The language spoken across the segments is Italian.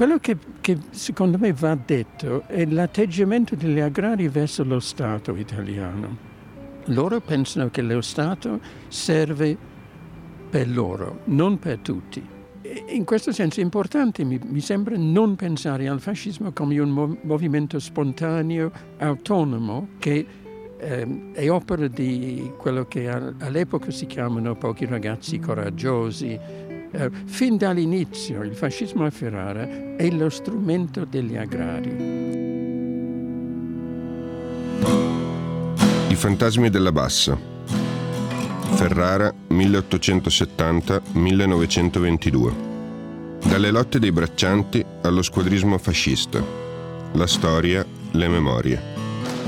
quello che, che, secondo me va detto è l'atteggiamento degli agrari verso lo Stato italiano. Loro pensano che lo Stato serve per loro, non per tutti. In questo senso è importante, mi, sembra, non pensare al fascismo come un movimento spontaneo, autonomo, che eh, è opera di quello che all'epoca si chiamano pochi ragazzi coraggiosi. Eh, fin dall'inizio il fascismo a Ferrara è lo strumento degli agrari. I fantasmi della bassa. Ferrara 1870-1922. Dalle lotte dei braccianti allo squadrismo fascista. La storia, le memorie.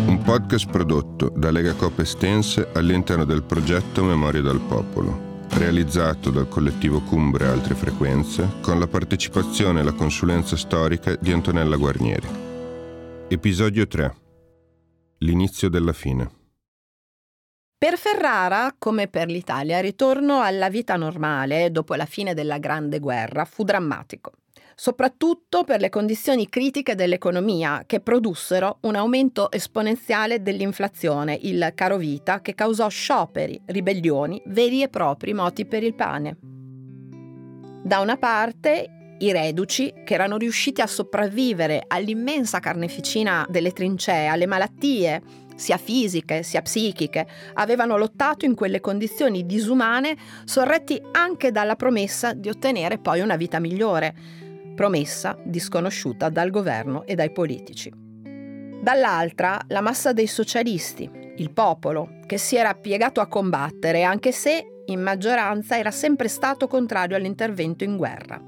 Un podcast prodotto da Lega Coop Estense all'interno del progetto Memoria dal Popolo, realizzato dal collettivo Cumbre altre frequenze con la partecipazione e la consulenza storica di Antonella Guarnieri. Episodio 3. L'inizio della fine. Per Ferrara, come per l'Italia, il ritorno alla vita normale dopo la fine della Grande Guerra fu drammatico soprattutto per le condizioni critiche dell'economia che produssero un aumento esponenziale dell'inflazione, il caro vita, che causò scioperi, ribellioni, veri e propri moti per il pane. Da una parte i reduci, che erano riusciti a sopravvivere all'immensa carneficina delle trincee, alle malattie, sia fisiche sia psichiche, avevano lottato in quelle condizioni disumane, sorretti anche dalla promessa di ottenere poi una vita migliore promessa disconosciuta dal governo e dai politici. Dall'altra la massa dei socialisti, il popolo, che si era piegato a combattere anche se in maggioranza era sempre stato contrario all'intervento in guerra.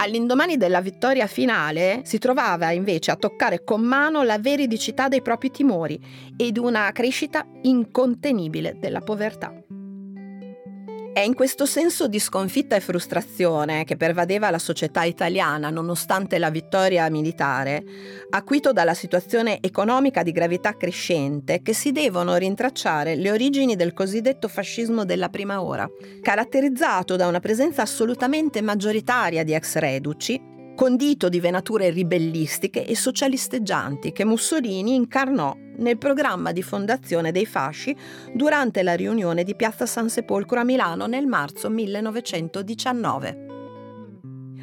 All'indomani della vittoria finale si trovava invece a toccare con mano la veridicità dei propri timori ed una crescita incontenibile della povertà. È in questo senso di sconfitta e frustrazione che pervadeva la società italiana nonostante la vittoria militare, acuito dalla situazione economica di gravità crescente, che si devono rintracciare le origini del cosiddetto fascismo della prima ora, caratterizzato da una presenza assolutamente maggioritaria di ex reduci, condito di venature ribellistiche e socialisteggianti che Mussolini incarnò nel programma di fondazione dei fasci durante la riunione di Piazza San Sepolcro a Milano nel marzo 1919.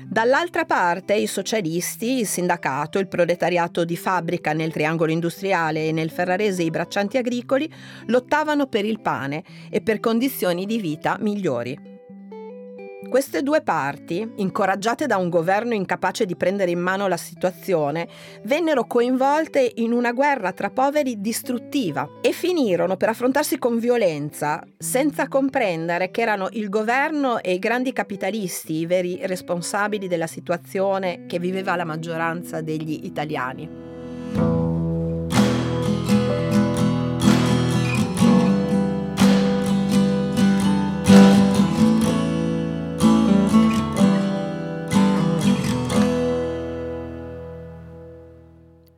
Dall'altra parte i socialisti, il sindacato, il proletariato di fabbrica nel triangolo industriale e nel ferrarese i braccianti agricoli lottavano per il pane e per condizioni di vita migliori. Queste due parti, incoraggiate da un governo incapace di prendere in mano la situazione, vennero coinvolte in una guerra tra poveri distruttiva e finirono per affrontarsi con violenza, senza comprendere che erano il governo e i grandi capitalisti i veri responsabili della situazione che viveva la maggioranza degli italiani.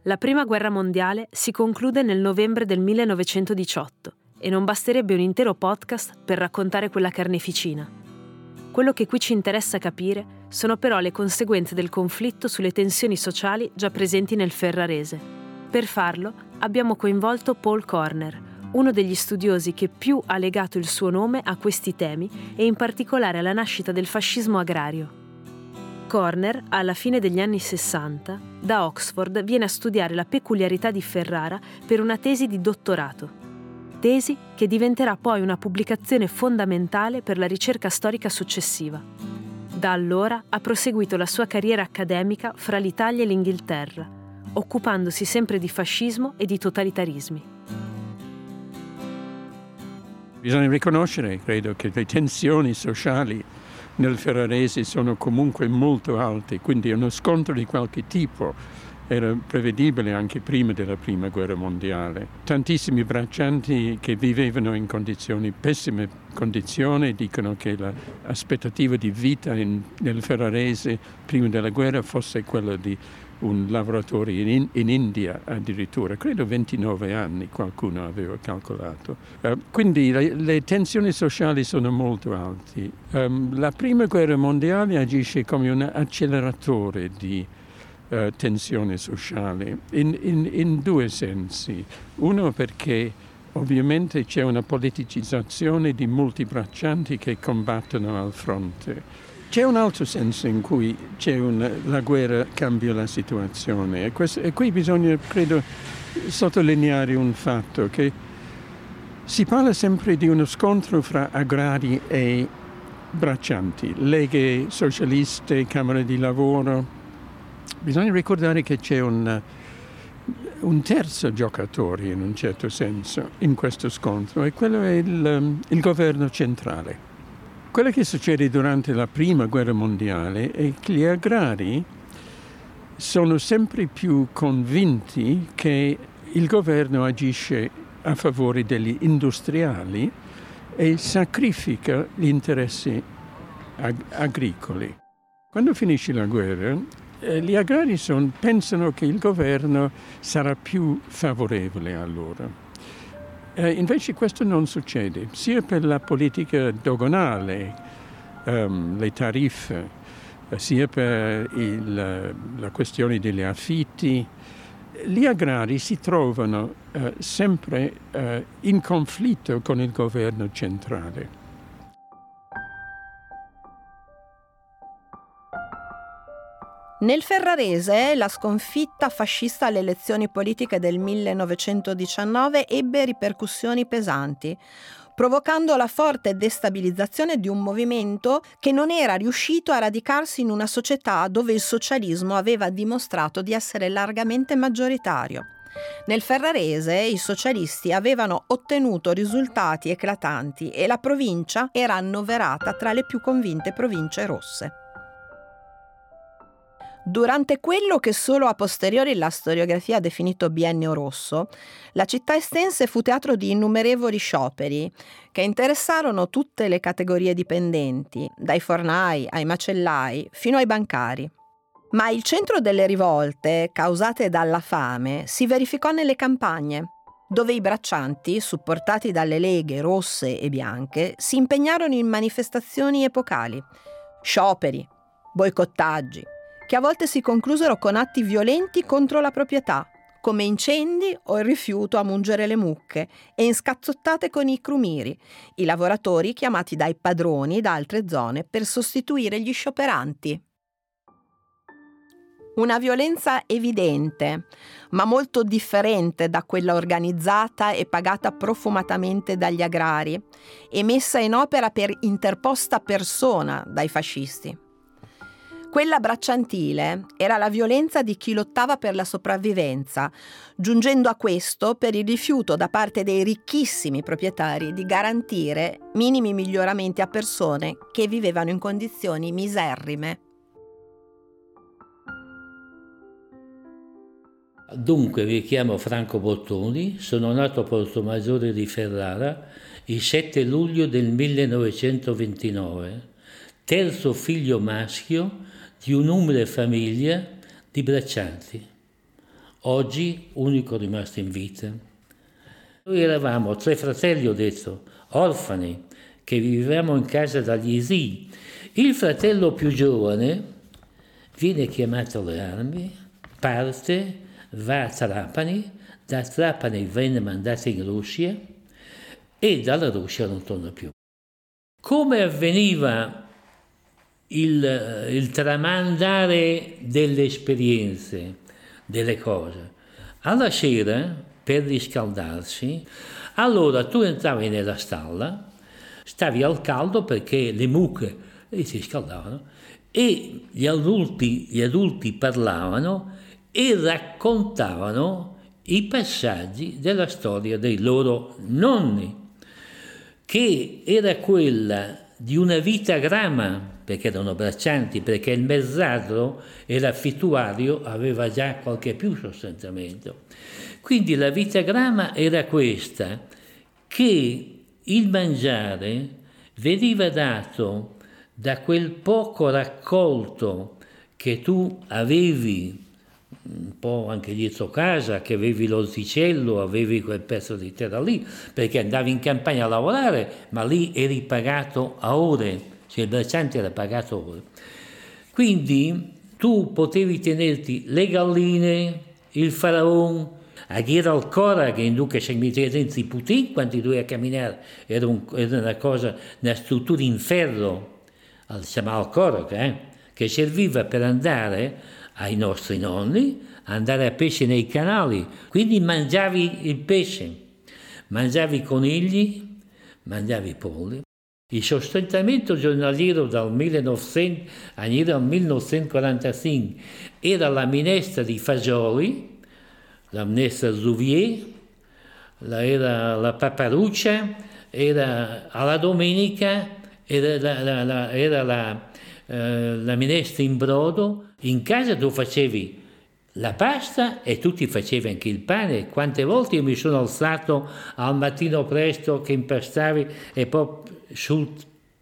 La Prima Guerra Mondiale si conclude nel novembre del 1918 e non basterebbe un intero podcast per raccontare quella carneficina. Quello che qui ci interessa capire sono però le conseguenze del conflitto sulle tensioni sociali già presenti nel Ferrarese. Per farlo abbiamo coinvolto Paul Corner, uno degli studiosi che più ha legato il suo nome a questi temi e in particolare alla nascita del fascismo agrario. Corner, alla fine degli anni 60, da Oxford viene a studiare la peculiarità di Ferrara per una tesi di dottorato. Tesi che diventerà poi una pubblicazione fondamentale per la ricerca storica successiva. Da allora ha proseguito la sua carriera accademica fra l'Italia e l'Inghilterra, occupandosi sempre di fascismo e di totalitarismi. Bisogna riconoscere, credo, che le tensioni sociali nel ferrarese sono comunque molto alte, quindi uno scontro di qualche tipo era prevedibile anche prima della prima guerra mondiale. Tantissimi braccianti che vivevano in condizioni, pessime condizioni, dicono che l'aspettativa di vita in, nel ferrarese prima della guerra fosse quella di un lavoratore in, in, India addirittura, credo 29 anni qualcuno aveva calcolato. Uh, quindi le, le, tensioni sociali sono molto alte. Um, la prima guerra mondiale agisce come un acceleratore di uh, tensione sociale, in, in, in due sensi. Uno perché ovviamente c'è una politicizzazione di molti braccianti che combattono al fronte. C'è un altro senso in cui una, la guerra cambia la situazione e, questo, e qui bisogna, credo, sottolineare un fatto che si parla sempre di uno scontro fra agrari e braccianti, leghe socialiste, Camere di lavoro. Bisogna ricordare che c'è un, un terzo giocatore in un certo senso in questo scontro e quello è il, il governo centrale. Quello che succede durante la prima guerra mondiale è che gli agrari sono sempre più convinti che il governo agisce a favore degli industriali e sacrifica gli interessi ag- agricoli. Quando finisce la guerra, eh, gli agrari son, pensano che il governo sarà più favorevole a loro. Eh, invece questo non succede, sia per la politica doganale, um, le tariffe, eh, sia per il, la questione degli affitti, gli agrari si trovano eh, sempre eh, in conflitto con il governo centrale. Nel Ferrarese la sconfitta fascista alle elezioni politiche del 1919 ebbe ripercussioni pesanti, provocando la forte destabilizzazione di un movimento che non era riuscito a radicarsi in una società dove il socialismo aveva dimostrato di essere largamente maggioritario. Nel Ferrarese i socialisti avevano ottenuto risultati eclatanti e la provincia era annoverata tra le più convinte province rosse. Durante quello che solo a posteriori la storiografia ha definito biennio rosso, la città estense fu teatro di innumerevoli scioperi che interessarono tutte le categorie dipendenti, dai fornai ai macellai fino ai bancari. Ma il centro delle rivolte, causate dalla fame, si verificò nelle campagne, dove i braccianti, supportati dalle leghe rosse e bianche, si impegnarono in manifestazioni epocali, scioperi, boicottaggi, che a volte si conclusero con atti violenti contro la proprietà, come incendi o il rifiuto a mungere le mucche e in scazzottate con i crumiri, i lavoratori chiamati dai padroni da altre zone per sostituire gli scioperanti. Una violenza evidente, ma molto differente da quella organizzata e pagata profumatamente dagli agrari e messa in opera per interposta persona dai fascisti. Quella bracciantile era la violenza di chi lottava per la sopravvivenza, giungendo a questo per il rifiuto da parte dei ricchissimi proprietari di garantire minimi miglioramenti a persone che vivevano in condizioni miserrime. Dunque mi chiamo Franco Bottoni, sono nato a Porto Maggiore di Ferrara il 7 luglio del 1929, terzo figlio maschio di un'umile famiglia di braccianti, oggi unico rimasto in vita. Noi eravamo tre fratelli, ho detto, orfani, che vivevamo in casa dagli zii. Il fratello più giovane viene chiamato alle armi, parte, va a Trapani, da Trapani venne mandato in Russia e dalla Russia non torna più. Come avveniva il, il tramandare delle esperienze, delle cose. Alla sera, per riscaldarsi, allora tu entravi nella stalla, stavi al caldo perché le mucche si scaldavano e gli adulti, gli adulti parlavano e raccontavano i passaggi della storia dei loro nonni, che era quella di una vita grama perché erano braccianti, perché il mezzadro e l'affittuario aveva già qualche più sostanziamento. Quindi la vita grama era questa, che il mangiare veniva dato da quel poco raccolto che tu avevi un po' anche dietro casa, che avevi l'orticello, avevi quel pezzo di terra lì, perché andavi in campagna a lavorare, ma lì eri pagato a ore cioè il bracciante era pagato ora. Quindi tu potevi tenerti le galline, il faraone, a dire al Cora che in duca si metteva dentro i putin quando doveva camminare, era, un, era, una cosa, una struttura in ferro, chiamava il Cora, eh, che serviva per andare ai nostri nonni, andare a pesce nei canali, quindi mangiavi il pesce, mangiavi conigli, mangiavi polli. Il sostentamento giornaliero dal 1900 al 1945 era la minestra di fagioli, la minestra Zuvier, la, era la paparuccia, era alla domenica, era la, la, la, era la, eh, minestra in brodo. In casa tu facevi la pasta e tu ti facevi anche il pane. Quante volte io mi sono alzato al mattino presto che impastavi e poi sul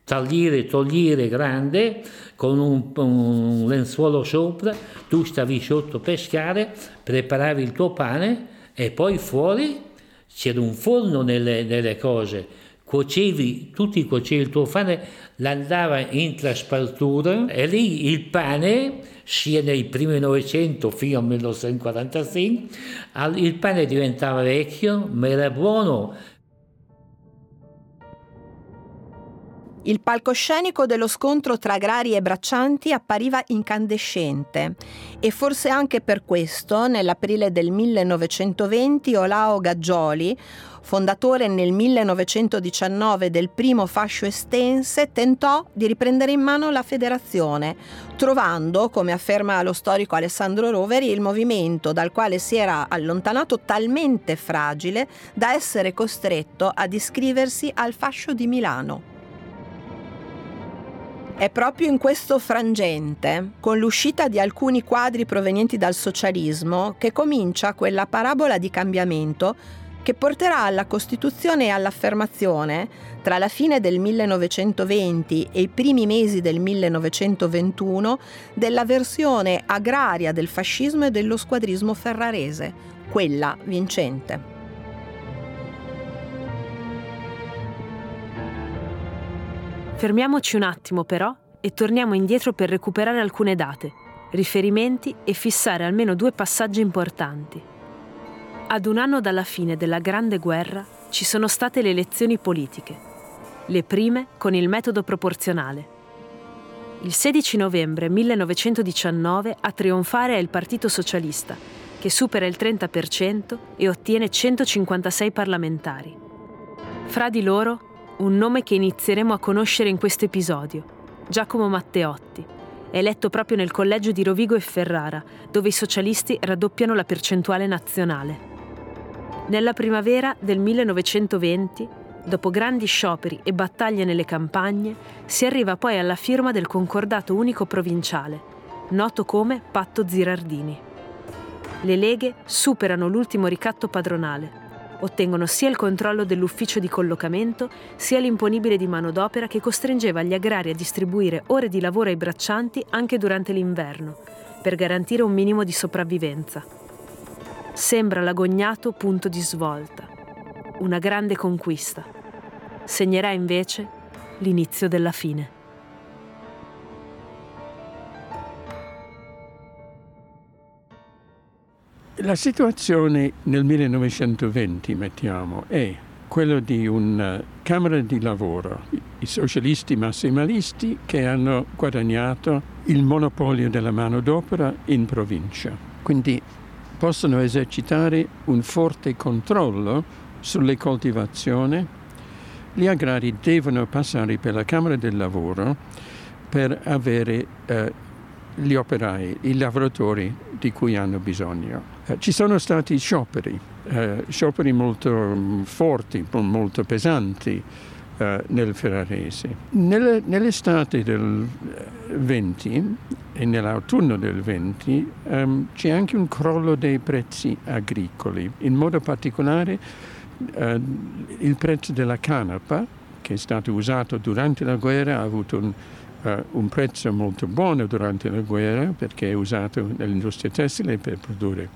tagliere, togliere grande con un, un, lenzuolo sopra, tu stavi sotto a pescare, preparavi il tuo pane e poi fuori c'era un forno nelle, nelle cose, cuocevi, tutti cuocevi il tuo pane, l'andava in trasportura e lì il pane, sia nei primi 900 fino al 1945, il pane diventava vecchio, ma era buono. Il palcoscenico dello scontro tra agrari e braccianti appariva incandescente. E forse anche per questo nell'aprile del 1920 Olao Gaggioli, fondatore nel 1919 del primo fascio estense, tentò di riprendere in mano la federazione, trovando, come afferma lo storico Alessandro Roveri, il movimento dal quale si era allontanato talmente fragile da essere costretto ad iscriversi al fascio di Milano. È proprio in questo frangente, con l'uscita di alcuni quadri provenienti dal socialismo, che comincia quella parabola di cambiamento che porterà alla costituzione e all'affermazione, tra la fine del 1920 e i primi mesi del 1921, della versione agraria del fascismo e dello squadrismo ferrarese, quella vincente. Fermiamoci un attimo però e torniamo indietro per recuperare alcune date, riferimenti e fissare almeno due passaggi importanti. Ad un anno dalla fine della Grande Guerra ci sono state le elezioni politiche, le prime con il metodo proporzionale. Il 16 novembre 1919 a trionfare è il Partito Socialista, che supera il 30% e ottiene 156 parlamentari. Fra di loro un nome che inizieremo a conoscere in questo episodio, Giacomo Matteotti, eletto proprio nel collegio di Rovigo e Ferrara, dove i socialisti raddoppiano la percentuale nazionale. Nella primavera del 1920, dopo grandi scioperi e battaglie nelle campagne, si arriva poi alla firma del concordato unico provinciale, noto come Patto Zirardini. Le leghe superano l'ultimo ricatto padronale ottengono sia il controllo dell'ufficio di collocamento, sia l'imponibile di manodopera che costringeva gli agrari a distribuire ore di lavoro ai braccianti anche durante l'inverno, per garantire un minimo di sopravvivenza. Sembra l'agognato punto di svolta, una grande conquista. Segnerà invece l'inizio della fine. La situazione nel 1920, mettiamo, è quella di una Camera di lavoro, i socialisti massimalisti che hanno guadagnato il monopolio della manodopera in provincia. Quindi possono esercitare un forte controllo sulle coltivazioni. Gli agrari devono passare per la Camera del lavoro per avere eh, gli operai, i lavoratori di cui hanno bisogno. Eh, ci sono stati scioperi, eh, scioperi molto um, forti, molto pesanti eh, nel Ferrarese. Nelle, nell'estate del 20 eh, e nell'autunno del 20 ehm, c'è anche un crollo dei prezzi agricoli, in modo particolare eh, il prezzo della canapa, che è stato usato durante la guerra, ha avuto un uh, un prezzo molto buono durante la guerra perché è usato nell'industria tessile per produrre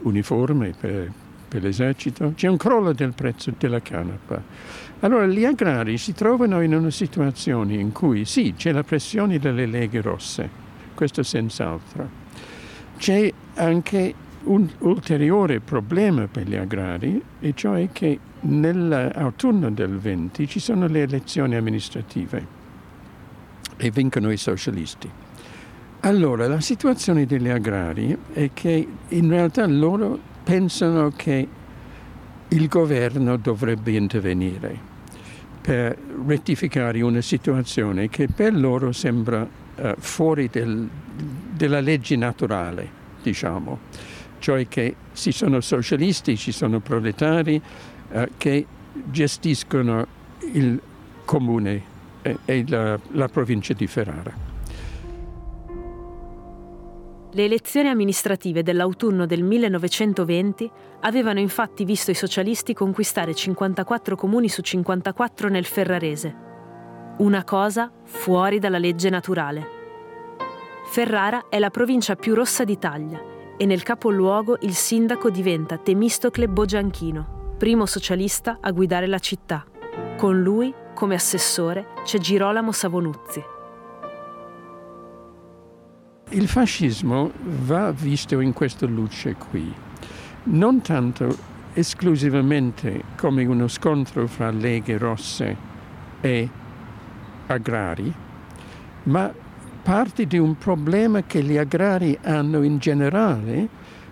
uniformi per, per l'esercito. C'è un crollo del prezzo della canapa. Allora gli agrari si trovano in una situazione in cui sì, c'è la pressione delle leghe rosse, questo senz'altro. C'è anche un ulteriore problema per gli agrari, e cioè che nell'autunno del 20 ci sono le elezioni amministrative e vincono i socialisti. Allora, la situazione degli agrari è che in realtà loro pensano che il governo dovrebbe intervenire per rettificare una situazione che per loro sembra uh, fuori del, della legge naturale, diciamo cioè che ci sono socialisti, ci sono proletari eh, che gestiscono il comune e, e la, la provincia di Ferrara. Le elezioni amministrative dell'autunno del 1920 avevano infatti visto i socialisti conquistare 54 comuni su 54 nel Ferrarese. Una cosa fuori dalla legge naturale. Ferrara è la provincia più rossa d'Italia e nel capoluogo il sindaco diventa Temistocle Bogianchino, primo socialista a guidare la città. Con lui, come assessore, c'è Girolamo Savonuzzi. Il fascismo va visto in questa luce qui, non tanto esclusivamente come uno scontro fra leghe rosse e agrari, ma parte di un problema che gli agrari hanno in generale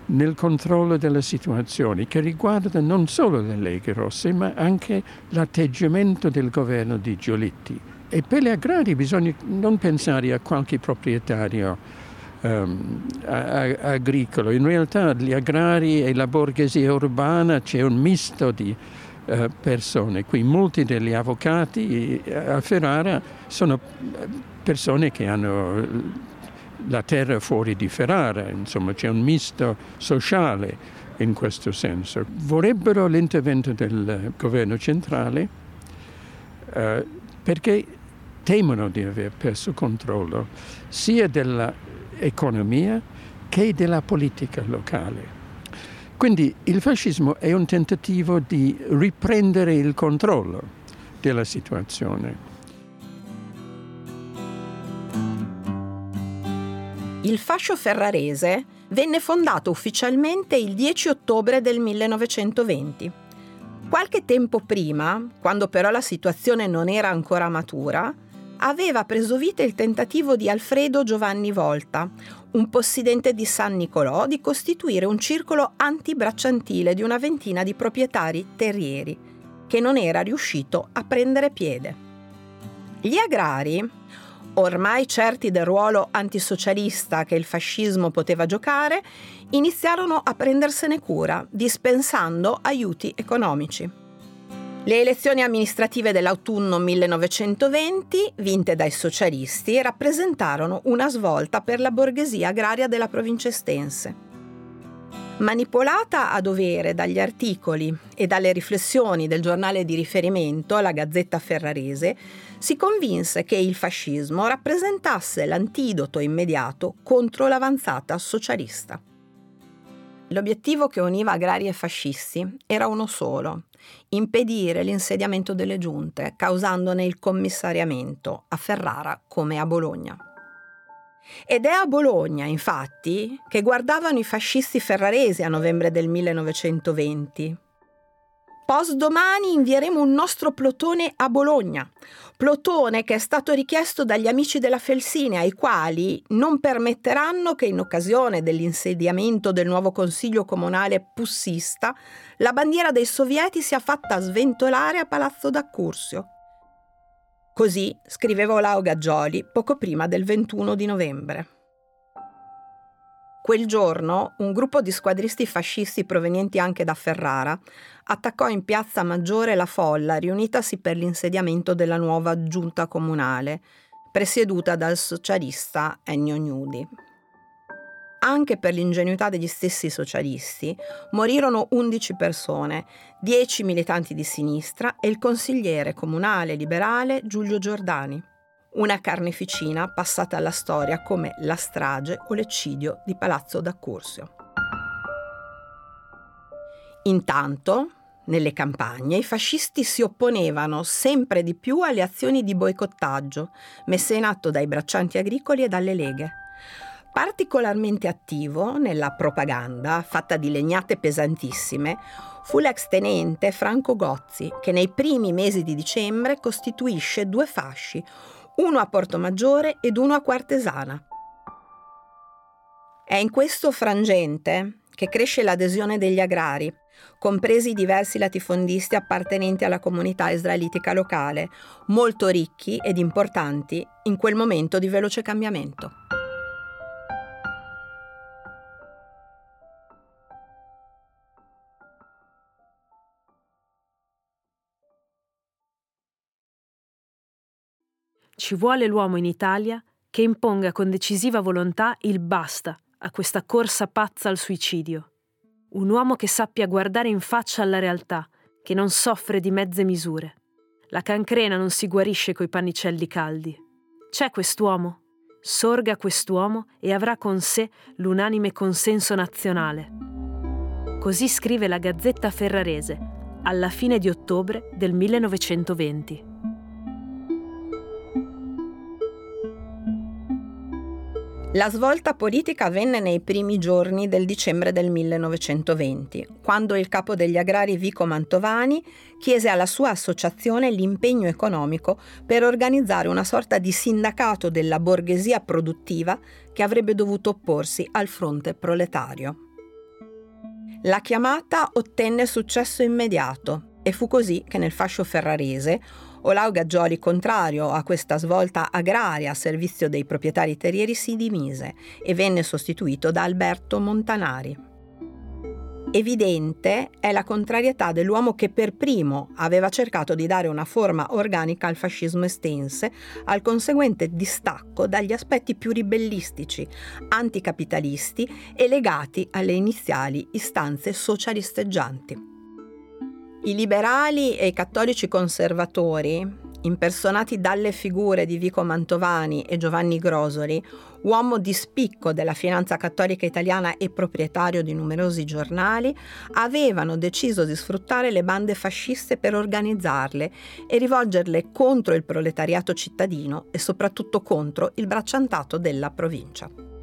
nel controllo della situazione, che riguarda non solo le leghe rosse, ma anche l'atteggiamento del governo di Giolitti. E per gli agrari bisogna non pensare a qualche proprietario agricolo, in realtà gli agrari e la borghesia urbana c'è un misto di uh, persone. Qui molti degli avvocati eh, a Ferrara sono persone che hanno la terra fuori di Ferrara, insomma c'è un misto sociale in questo senso. Vorrebbero l'intervento del governo centrale eh, perché temono di aver perso controllo sia dell'economia che della politica locale. Quindi il fascismo è un tentativo di riprendere il controllo della situazione. Il fascio ferrarese venne fondato ufficialmente il 10 ottobre del 1920. Qualche tempo prima, quando però la situazione non era ancora matura, aveva preso vita il tentativo di Alfredo Giovanni Volta, un possidente di San Nicolò, di costituire un circolo antibracciantile di una ventina di proprietari terrieri, che non era riuscito a prendere piede. Gli agrari, ormai certi del ruolo antisocialista che il fascismo poteva giocare, iniziarono a prendersene cura, dispensando aiuti economici. Le elezioni amministrative dell'autunno 1920, vinte dai socialisti, rappresentarono una svolta per la borghesia agraria della provincia estense. Manipolata a dovere dagli articoli e dalle riflessioni del giornale di riferimento, la Gazzetta Ferrarese, si convinse che il fascismo rappresentasse l'antidoto immediato contro l'avanzata socialista. L'obiettivo che univa agrari e fascisti era uno solo, impedire l'insediamento delle giunte, causandone il commissariamento a Ferrara come a Bologna. Ed è a Bologna, infatti, che guardavano i fascisti ferraresi a novembre del 1920. Postdomani invieremo un nostro plotone a Bologna, plotone che è stato richiesto dagli amici della Felsine, ai quali non permetteranno che in occasione dell'insediamento del nuovo consiglio comunale pussista la bandiera dei sovieti sia fatta sventolare a Palazzo d'Accursio. Così scriveva Olao Gaggioli poco prima del 21 di novembre. Quel giorno un gruppo di squadristi fascisti provenienti anche da Ferrara attaccò in piazza Maggiore la folla riunitasi per l'insediamento della nuova giunta comunale, presieduta dal socialista Ennio Gnudi anche per l'ingenuità degli stessi socialisti, morirono 11 persone, 10 militanti di sinistra e il consigliere comunale liberale Giulio Giordani. Una carneficina passata alla storia come la strage o l'eccidio di Palazzo d'Accursio. Intanto, nelle campagne, i fascisti si opponevano sempre di più alle azioni di boicottaggio messe in atto dai braccianti agricoli e dalle leghe Particolarmente attivo nella propaganda, fatta di legnate pesantissime, fu l'ex tenente Franco Gozzi, che nei primi mesi di dicembre costituisce due fasci, uno a Porto Maggiore ed uno a Quartesana. È in questo frangente che cresce l'adesione degli agrari, compresi diversi latifondisti appartenenti alla comunità israelitica locale, molto ricchi ed importanti in quel momento di veloce cambiamento. Ci vuole l'uomo in Italia che imponga con decisiva volontà il basta a questa corsa pazza al suicidio. Un uomo che sappia guardare in faccia alla realtà, che non soffre di mezze misure. La cancrena non si guarisce coi pannicelli caldi. C'è quest'uomo? Sorga quest'uomo e avrà con sé l'unanime consenso nazionale. Così scrive la Gazzetta Ferrarese alla fine di ottobre del 1920. La svolta politica avvenne nei primi giorni del dicembre del 1920, quando il capo degli agrari Vico Mantovani chiese alla sua associazione l'impegno economico per organizzare una sorta di sindacato della borghesia produttiva che avrebbe dovuto opporsi al fronte proletario. La chiamata ottenne successo immediato e fu così che nel fascio ferrarese Olau Gaggioli, contrario a questa svolta agraria a servizio dei proprietari terrieri, si dimise e venne sostituito da Alberto Montanari. Evidente è la contrarietà dell'uomo che per primo aveva cercato di dare una forma organica al fascismo estense, al conseguente distacco dagli aspetti più ribellistici, anticapitalisti e legati alle iniziali istanze socialisteggianti. I liberali e i cattolici conservatori, impersonati dalle figure di Vico Mantovani e Giovanni Grosoli, uomo di spicco della finanza cattolica italiana e proprietario di numerosi giornali, avevano deciso di sfruttare le bande fasciste per organizzarle e rivolgerle contro il proletariato cittadino e soprattutto contro il bracciantato della provincia.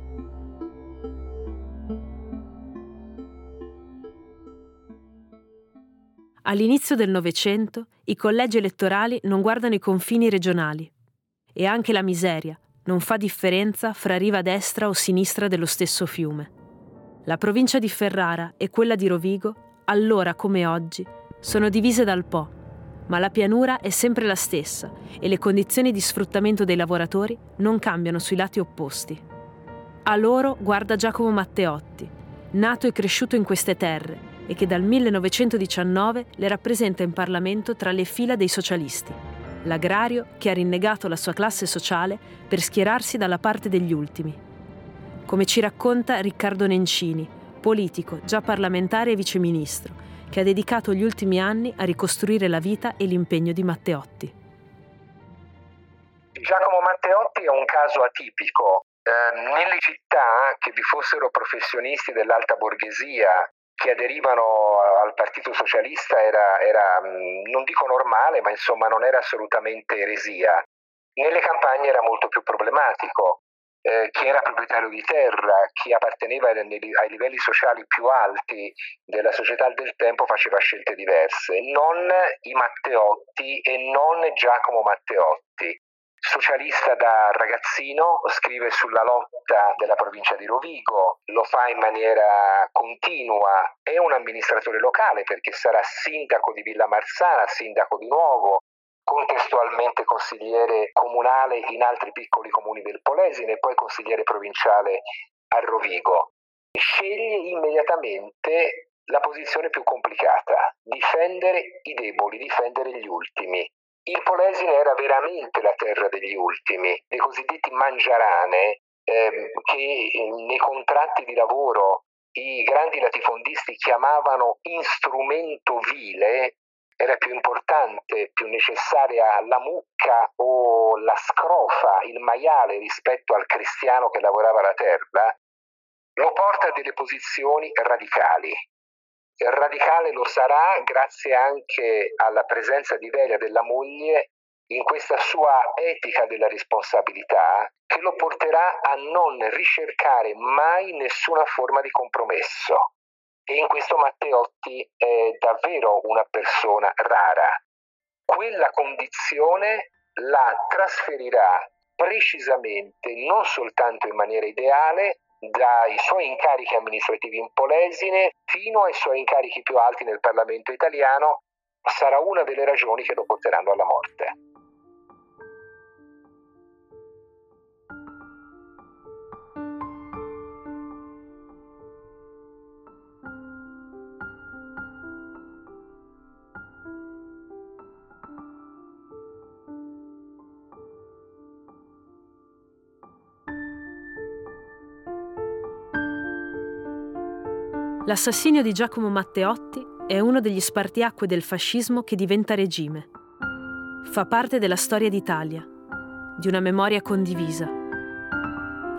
All'inizio del Novecento i collegi elettorali non guardano i confini regionali e anche la miseria non fa differenza fra riva destra o sinistra dello stesso fiume. La provincia di Ferrara e quella di Rovigo, allora come oggi, sono divise dal Po, ma la pianura è sempre la stessa e le condizioni di sfruttamento dei lavoratori non cambiano sui lati opposti. A loro guarda Giacomo Matteotti, nato e cresciuto in queste terre e che dal 1919 le rappresenta in Parlamento tra le fila dei socialisti, l'agrario che ha rinnegato la sua classe sociale per schierarsi dalla parte degli ultimi. Come ci racconta Riccardo Nencini, politico, già parlamentare e viceministro, che ha dedicato gli ultimi anni a ricostruire la vita e l'impegno di Matteotti. Giacomo Matteotti è un caso atipico. Eh, nelle città che vi fossero professionisti dell'alta borghesia che aderivano al Partito Socialista era, era, non dico normale, ma insomma non era assolutamente eresia. Nelle campagne era molto più problematico. Eh, chi era proprietario di terra, chi apparteneva ai, ai livelli sociali più alti della società del tempo faceva scelte diverse, non i Matteotti e non Giacomo Matteotti socialista da ragazzino, scrive sulla lotta della provincia di Rovigo, lo fa in maniera continua, è un amministratore locale perché sarà sindaco di Villa Marzana, sindaco di Nuovo, contestualmente consigliere comunale in altri piccoli comuni del Polesine e poi consigliere provinciale a Rovigo. Sceglie immediatamente la posizione più complicata, difendere i deboli, difendere gli ultimi. Il Polesine era veramente la terra degli ultimi, dei cosiddetti mangiarane, ehm, che eh, nei contratti di lavoro i grandi latifondisti chiamavano instrumento vile, era più importante, più necessaria la mucca o la scrofa, il maiale rispetto al cristiano che lavorava la terra, lo porta a delle posizioni radicali, radicale lo sarà grazie anche alla presenza di Velia della moglie in questa sua etica della responsabilità che lo porterà a non ricercare mai nessuna forma di compromesso. E in questo Matteotti è davvero una persona rara. Quella condizione la trasferirà precisamente, non soltanto in maniera ideale, dai suoi incarichi amministrativi in Polesine fino ai suoi incarichi più alti nel Parlamento italiano, sarà una delle ragioni che lo porteranno alla morte. L'assassinio di Giacomo Matteotti è uno degli spartiacque del fascismo che diventa regime. Fa parte della storia d'Italia, di una memoria condivisa.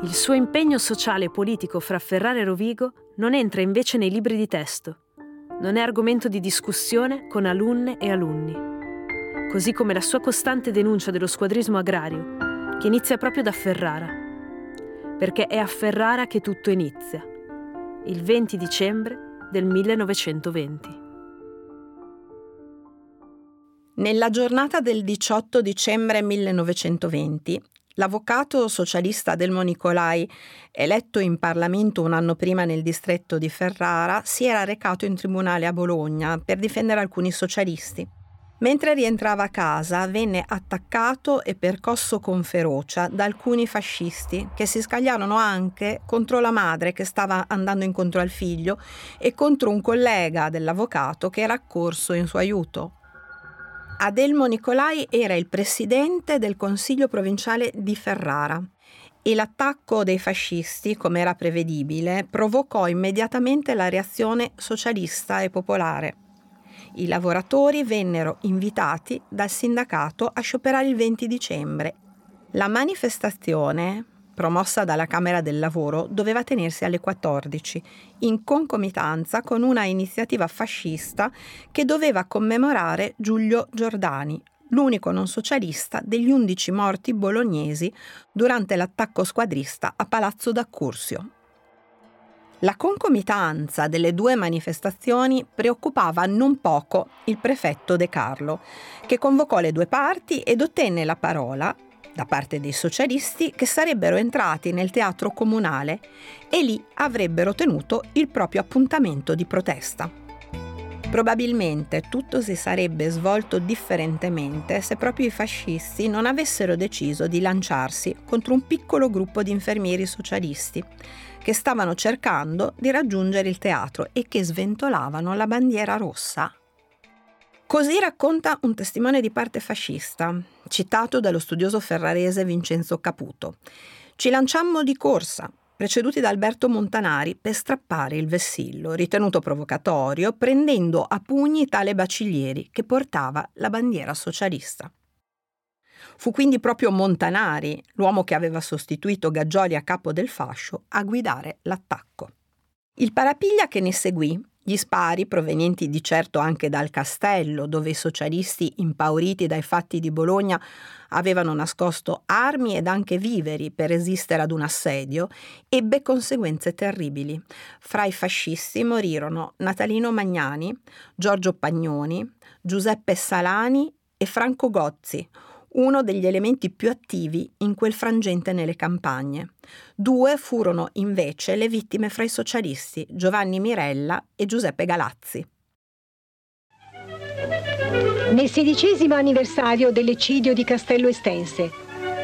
Il suo impegno sociale e politico fra Ferrara e Rovigo non entra invece nei libri di testo. Non è argomento di discussione con alunne e alunni. Così come la sua costante denuncia dello squadrismo agrario, che inizia proprio da Ferrara. Perché è a Ferrara che tutto inizia il 20 dicembre del 1920. Nella giornata del 18 dicembre 1920, l'avvocato socialista Delmo Nicolai, eletto in Parlamento un anno prima nel distretto di Ferrara, si era recato in tribunale a Bologna per difendere alcuni socialisti. Mentre rientrava a casa venne attaccato e percosso con ferocia da alcuni fascisti che si scagliarono anche contro la madre che stava andando incontro al figlio e contro un collega dell'avvocato che era accorso in suo aiuto. Adelmo Nicolai era il presidente del Consiglio provinciale di Ferrara e l'attacco dei fascisti, come era prevedibile, provocò immediatamente la reazione socialista e popolare. I lavoratori vennero invitati dal sindacato a scioperare il 20 dicembre. La manifestazione, promossa dalla Camera del Lavoro, doveva tenersi alle 14, in concomitanza con una iniziativa fascista che doveva commemorare Giulio Giordani, l'unico non socialista degli 11 morti bolognesi durante l'attacco squadrista a Palazzo d'Accursio. La concomitanza delle due manifestazioni preoccupava non poco il prefetto De Carlo, che convocò le due parti ed ottenne la parola da parte dei socialisti che sarebbero entrati nel teatro comunale e lì avrebbero tenuto il proprio appuntamento di protesta. Probabilmente tutto si sarebbe svolto differentemente se proprio i fascisti non avessero deciso di lanciarsi contro un piccolo gruppo di infermieri socialisti che stavano cercando di raggiungere il teatro e che sventolavano la bandiera rossa. Così racconta un testimone di parte fascista, citato dallo studioso ferrarese Vincenzo Caputo. Ci lanciammo di corsa, preceduti da Alberto Montanari, per strappare il vessillo, ritenuto provocatorio, prendendo a pugni tale Baciglieri che portava la bandiera socialista. Fu quindi proprio Montanari, l'uomo che aveva sostituito Gaggioli a capo del fascio, a guidare l'attacco. Il parapiglia che ne seguì, gli spari provenienti di certo anche dal castello, dove i socialisti, impauriti dai fatti di Bologna, avevano nascosto armi ed anche viveri per resistere ad un assedio, ebbe conseguenze terribili. Fra i fascisti morirono Natalino Magnani, Giorgio Pagnoni, Giuseppe Salani e Franco Gozzi, uno degli elementi più attivi in quel frangente nelle campagne. Due furono invece le vittime fra i socialisti, Giovanni Mirella e Giuseppe Galazzi. Nel sedicesimo anniversario dell'eccidio di Castello Estense,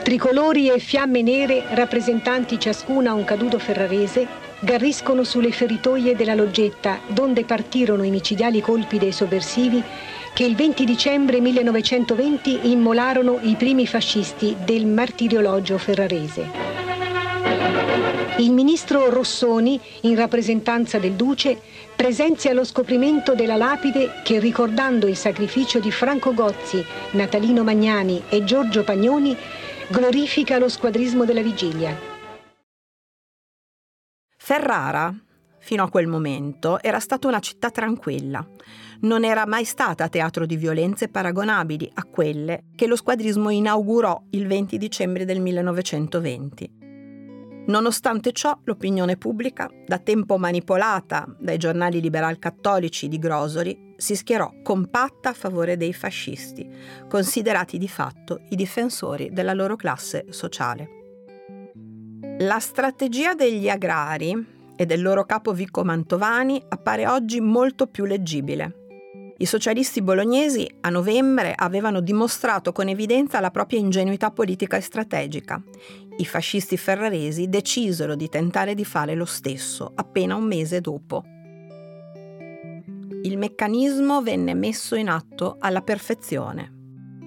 tricolori e fiamme nere, rappresentanti ciascuna un caduto ferrarese, garriscono sulle feritoie della loggetta, donde partirono i micidiali colpi dei sovversivi che il 20 dicembre 1920 immolarono i primi fascisti del martiriologio ferrarese. Il ministro Rossoni, in rappresentanza del Duce, presenzia lo scoprimento della lapide che, ricordando il sacrificio di Franco Gozzi, Natalino Magnani e Giorgio Pagnoni, glorifica lo squadrismo della vigilia. Ferrara fino a quel momento, era stata una città tranquilla. Non era mai stata teatro di violenze paragonabili a quelle che lo squadrismo inaugurò il 20 dicembre del 1920. Nonostante ciò, l'opinione pubblica, da tempo manipolata dai giornali liberal-cattolici di Grosoli, si schierò compatta a favore dei fascisti, considerati di fatto i difensori della loro classe sociale. La strategia degli agrari e del loro capo Vico Mantovani appare oggi molto più leggibile. I socialisti bolognesi a novembre avevano dimostrato con evidenza la propria ingenuità politica e strategica. I fascisti ferraresi decisero di tentare di fare lo stesso appena un mese dopo. Il meccanismo venne messo in atto alla perfezione.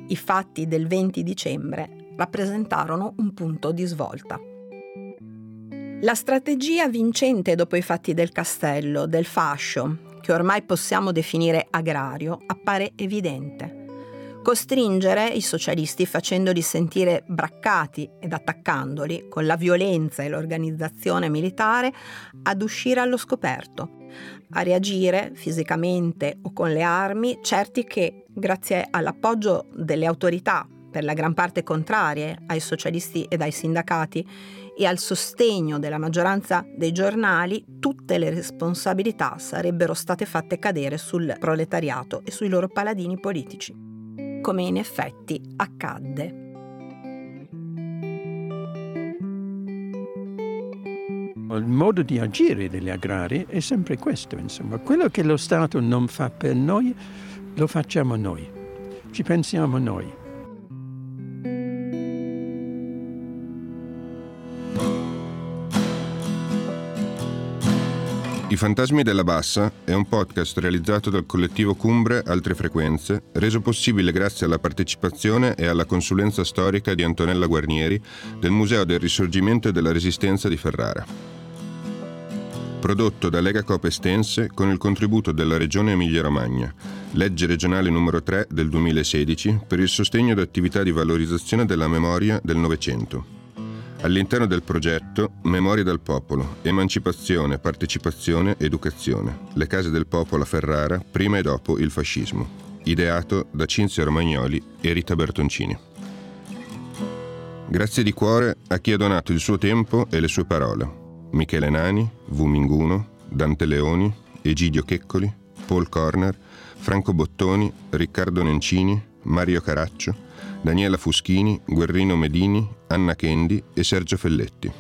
I fatti del 20 dicembre rappresentarono un punto di svolta. La strategia vincente dopo i fatti del castello, del fascio, che ormai possiamo definire agrario, appare evidente. Costringere i socialisti facendoli sentire braccati ed attaccandoli con la violenza e l'organizzazione militare ad uscire allo scoperto, a reagire fisicamente o con le armi, certi che, grazie all'appoggio delle autorità, per la gran parte contrarie ai socialisti ed ai sindacati, e al sostegno della maggioranza dei giornali, tutte le responsabilità sarebbero state fatte cadere sul proletariato e sui loro paladini politici, come in effetti accadde. Il modo di agire degli agrari è sempre questo, insomma. Quello che lo Stato non fa per noi, lo facciamo noi. Ci pensiamo noi. I Fantasmi della Bassa è un podcast realizzato dal collettivo Cumbre Altre Frequenze, reso possibile grazie alla partecipazione e alla consulenza storica di Antonella Guarnieri del Museo del Risorgimento e della Resistenza di Ferrara. Prodotto da Lega Coop Estense con il contributo della Regione Emilia-Romagna, legge regionale numero 3 del 2016 per il sostegno ad attività di valorizzazione della memoria del Novecento. All'interno del progetto Memoria del Popolo, Emancipazione, Partecipazione, Educazione, le case del popolo a Ferrara prima e dopo il fascismo, ideato da Cinzia Romagnoli e Rita Bertoncini. Grazie di cuore a chi ha donato il suo tempo e le sue parole. Michele Nani, V. Minguno, Dante Leoni, Egidio Checcoli, Paul Corner, Franco Bottoni, Riccardo Nencini, Mario Caraccio, Daniela Fuschini, Guerrino Medini, Anna Kendi e Sergio Felletti.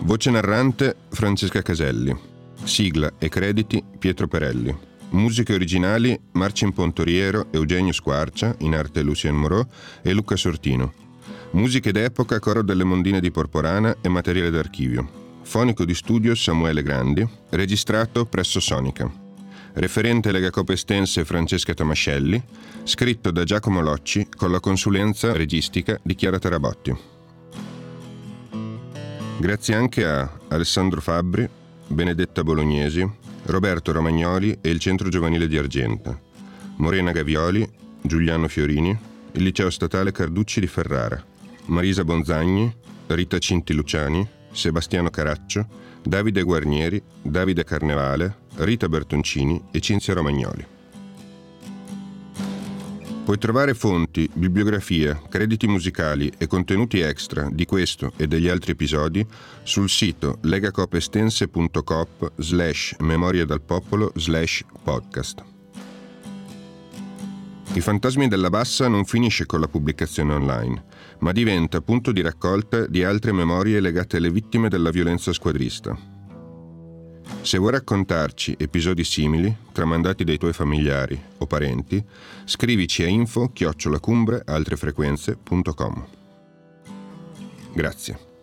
Voce narrante Francesca Caselli. Sigla e crediti Pietro Perelli. Musiche originali Marcin Pontoriero, Eugenio Squarcia, in arte Lucien Moreau e Luca Sortino. Musiche d'epoca Coro delle Mondine di Porporana e materiale d'archivio. Fonico di studio Samuele Grandi, registrato presso Sonica referente Lega Copestense Francesca Tomascelli, scritto da Giacomo Locci con la consulenza registica di Chiara Tarabotti. Grazie anche a Alessandro Fabbri, Benedetta Bolognesi, Roberto Romagnoli e il Centro Giovanile di Argenta, Morena Gavioli, Giuliano Fiorini, il Liceo Statale Carducci di Ferrara, Marisa Bonzagni, Rita Cinti Luciani, Sebastiano Caraccio, Davide Guarnieri, Davide Carnevale, Rita Bertoncini e Cinzia Romagnoli. Puoi trovare fonti, bibliografie, crediti musicali e contenuti extra di questo e degli altri episodi sul sito legacopestense.coop slash memoria dal popolo slash podcast. I fantasmi della bassa non finisce con la pubblicazione online, ma diventa punto di raccolta di altre memorie legate alle vittime della violenza squadrista. Se vuoi raccontarci episodi simili, tramandati dai tuoi familiari o parenti, scrivici a info chiocciolacumbre altrefrequenze.com. Grazie.